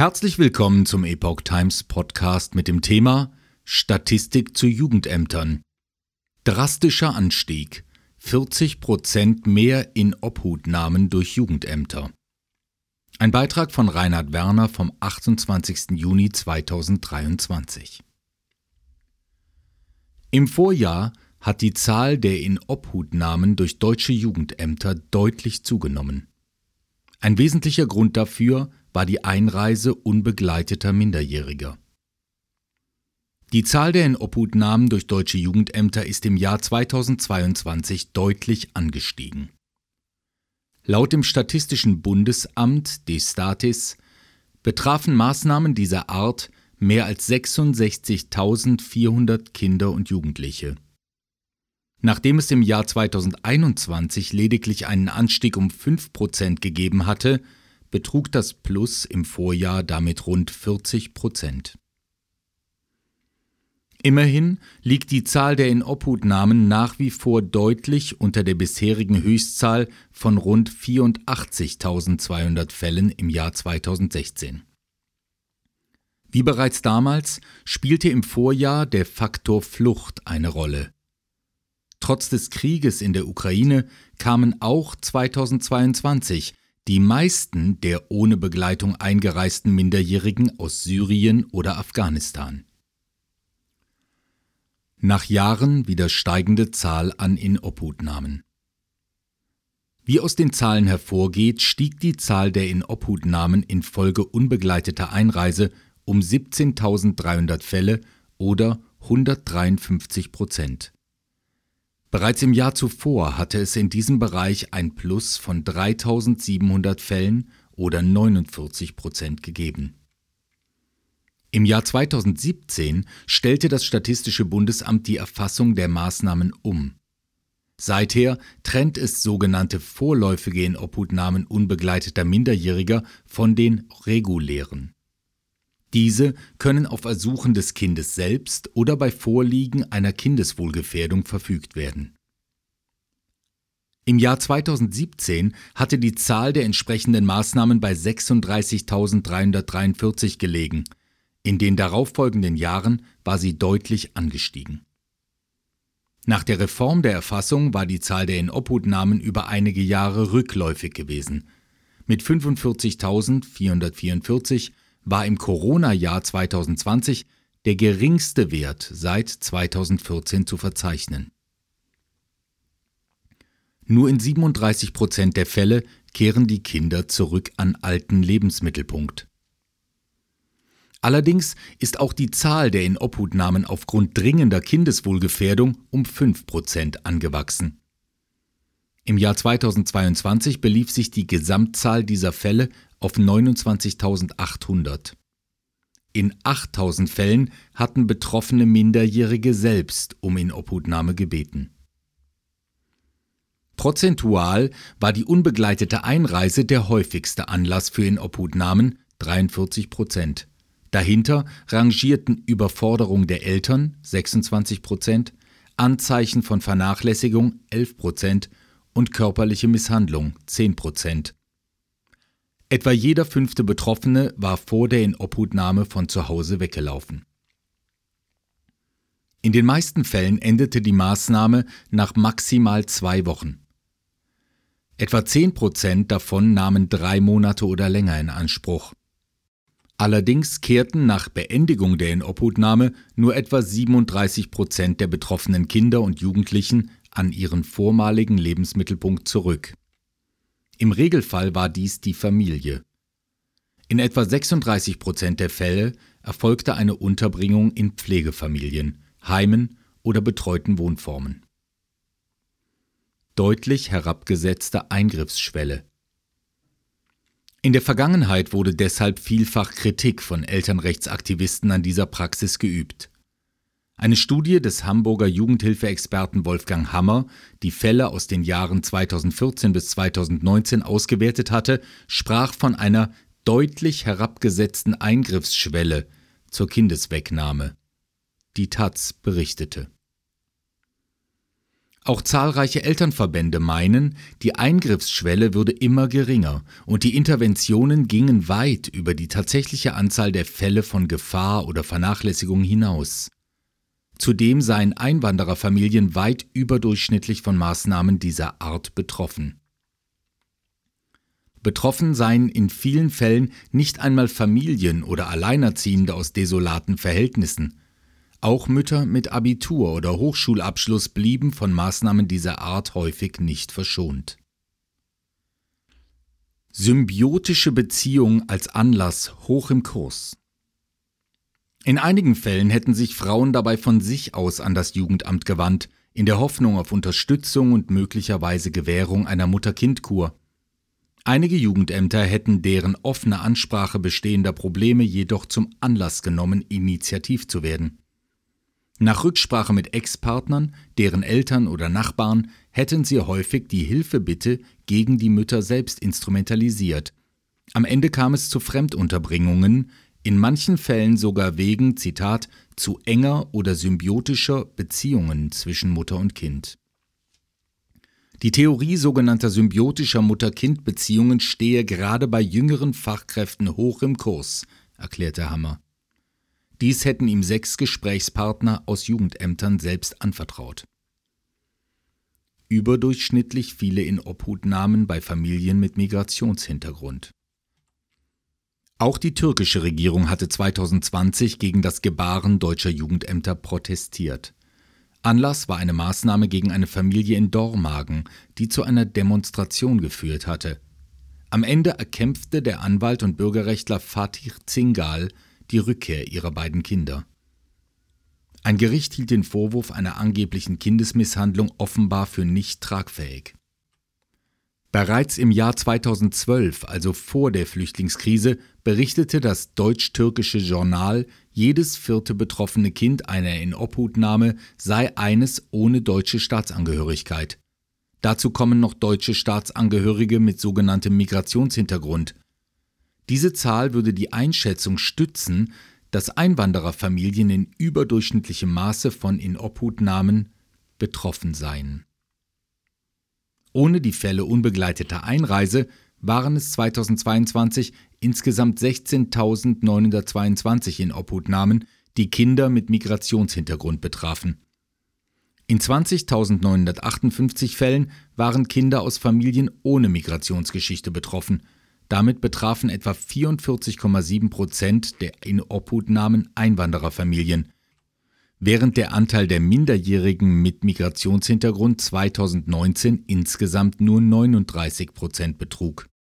Herzlich willkommen zum Epoch Times Podcast mit dem Thema Statistik zu Jugendämtern. Drastischer Anstieg. 40 Prozent mehr in Obhutnahmen durch Jugendämter. Ein Beitrag von Reinhard Werner vom 28. Juni 2023. Im Vorjahr hat die Zahl der in Obhutnahmen durch deutsche Jugendämter deutlich zugenommen. Ein wesentlicher Grund dafür war die Einreise unbegleiteter Minderjähriger. Die Zahl der in Obhutnahmen durch deutsche Jugendämter ist im Jahr 2022 deutlich angestiegen. Laut dem Statistischen Bundesamt Destatis betrafen Maßnahmen dieser Art mehr als 66.400 Kinder und Jugendliche. Nachdem es im Jahr 2021 lediglich einen Anstieg um 5 Prozent gegeben hatte, betrug das Plus im Vorjahr damit rund 40 Prozent. Immerhin liegt die Zahl der Inobhutnahmen nach wie vor deutlich unter der bisherigen Höchstzahl von rund 84.200 Fällen im Jahr 2016. Wie bereits damals spielte im Vorjahr der Faktor Flucht eine Rolle. Trotz des Krieges in der Ukraine kamen auch 2022 die meisten der ohne Begleitung eingereisten Minderjährigen aus Syrien oder Afghanistan. Nach Jahren wieder steigende Zahl an Inobhutnahmen. Wie aus den Zahlen hervorgeht, stieg die Zahl der Inobhutnahmen infolge unbegleiteter Einreise um 17.300 Fälle oder 153 Prozent. Bereits im Jahr zuvor hatte es in diesem Bereich ein Plus von 3700 Fällen oder 49 Prozent gegeben. Im Jahr 2017 stellte das Statistische Bundesamt die Erfassung der Maßnahmen um. Seither trennt es sogenannte vorläufige Inobhutnahmen unbegleiteter Minderjähriger von den regulären. Diese können auf Ersuchen des Kindes selbst oder bei Vorliegen einer Kindeswohlgefährdung verfügt werden. Im Jahr 2017 hatte die Zahl der entsprechenden Maßnahmen bei 36.343 gelegen. In den darauffolgenden Jahren war sie deutlich angestiegen. Nach der Reform der Erfassung war die Zahl der Inobhutnahmen über einige Jahre rückläufig gewesen. Mit 45.444 war im Corona-Jahr 2020 der geringste Wert seit 2014 zu verzeichnen. Nur in 37 Prozent der Fälle kehren die Kinder zurück an alten Lebensmittelpunkt. Allerdings ist auch die Zahl der Inobhutnahmen aufgrund dringender Kindeswohlgefährdung um 5 Prozent angewachsen. Im Jahr 2022 belief sich die Gesamtzahl dieser Fälle auf 29.800. In 8.000 Fällen hatten betroffene Minderjährige selbst um Inobhutnahme gebeten. Prozentual war die unbegleitete Einreise der häufigste Anlass für Inobhutnahmen 43 Prozent. Dahinter rangierten Überforderung der Eltern 26 Prozent, Anzeichen von Vernachlässigung 11 Prozent und körperliche Misshandlung 10 Prozent. Etwa jeder fünfte Betroffene war vor der Inobhutnahme von zu Hause weggelaufen. In den meisten Fällen endete die Maßnahme nach maximal zwei Wochen. Etwa 10 Prozent davon nahmen drei Monate oder länger in Anspruch. Allerdings kehrten nach Beendigung der Inobhutnahme nur etwa 37 Prozent der betroffenen Kinder und Jugendlichen an ihren vormaligen Lebensmittelpunkt zurück. Im Regelfall war dies die Familie. In etwa 36 Prozent der Fälle erfolgte eine Unterbringung in Pflegefamilien, Heimen oder betreuten Wohnformen. Deutlich herabgesetzte Eingriffsschwelle. In der Vergangenheit wurde deshalb vielfach Kritik von Elternrechtsaktivisten an dieser Praxis geübt. Eine Studie des Hamburger Jugendhilfeexperten Wolfgang Hammer, die Fälle aus den Jahren 2014 bis 2019 ausgewertet hatte, sprach von einer deutlich herabgesetzten Eingriffsschwelle zur Kindeswegnahme. Die Taz berichtete. Auch zahlreiche Elternverbände meinen, die Eingriffsschwelle würde immer geringer und die Interventionen gingen weit über die tatsächliche Anzahl der Fälle von Gefahr oder Vernachlässigung hinaus. Zudem seien Einwandererfamilien weit überdurchschnittlich von Maßnahmen dieser Art betroffen. Betroffen seien in vielen Fällen nicht einmal Familien oder Alleinerziehende aus desolaten Verhältnissen, auch Mütter mit Abitur oder Hochschulabschluss blieben von Maßnahmen dieser Art häufig nicht verschont. Symbiotische Beziehung als Anlass hoch im Kurs. In einigen Fällen hätten sich Frauen dabei von sich aus an das Jugendamt gewandt, in der Hoffnung auf Unterstützung und möglicherweise Gewährung einer Mutter-Kind-Kur. Einige Jugendämter hätten deren offene Ansprache bestehender Probleme jedoch zum Anlass genommen, initiativ zu werden. Nach Rücksprache mit Ex-Partnern, deren Eltern oder Nachbarn hätten sie häufig die Hilfebitte gegen die Mütter selbst instrumentalisiert. Am Ende kam es zu Fremdunterbringungen, in manchen Fällen sogar wegen, Zitat, zu enger oder symbiotischer Beziehungen zwischen Mutter und Kind. Die Theorie sogenannter symbiotischer Mutter-Kind-Beziehungen stehe gerade bei jüngeren Fachkräften hoch im Kurs, erklärte Hammer. Dies hätten ihm sechs Gesprächspartner aus Jugendämtern selbst anvertraut. Überdurchschnittlich viele in Obhutnahmen bei Familien mit Migrationshintergrund. Auch die türkische Regierung hatte 2020 gegen das Gebaren deutscher Jugendämter protestiert. Anlass war eine Maßnahme gegen eine Familie in Dormagen, die zu einer Demonstration geführt hatte. Am Ende erkämpfte der Anwalt und Bürgerrechtler Fatih Zingal die Rückkehr ihrer beiden Kinder. Ein Gericht hielt den Vorwurf einer angeblichen Kindesmisshandlung offenbar für nicht tragfähig. Bereits im Jahr 2012, also vor der Flüchtlingskrise, berichtete das deutsch-türkische Journal, jedes vierte betroffene Kind einer Inobhutnahme sei eines ohne deutsche Staatsangehörigkeit. Dazu kommen noch deutsche Staatsangehörige mit sogenanntem Migrationshintergrund, diese Zahl würde die Einschätzung stützen, dass Einwandererfamilien in überdurchschnittlichem Maße von Inobhutnahmen betroffen seien. Ohne die Fälle unbegleiteter Einreise waren es 2022 insgesamt 16.922 Inobhutnahmen, die Kinder mit Migrationshintergrund betrafen. In 20.958 Fällen waren Kinder aus Familien ohne Migrationsgeschichte betroffen – damit betrafen etwa 44,7 Prozent der Inobhutnahmen Einwandererfamilien, während der Anteil der Minderjährigen mit Migrationshintergrund 2019 insgesamt nur 39 Prozent betrug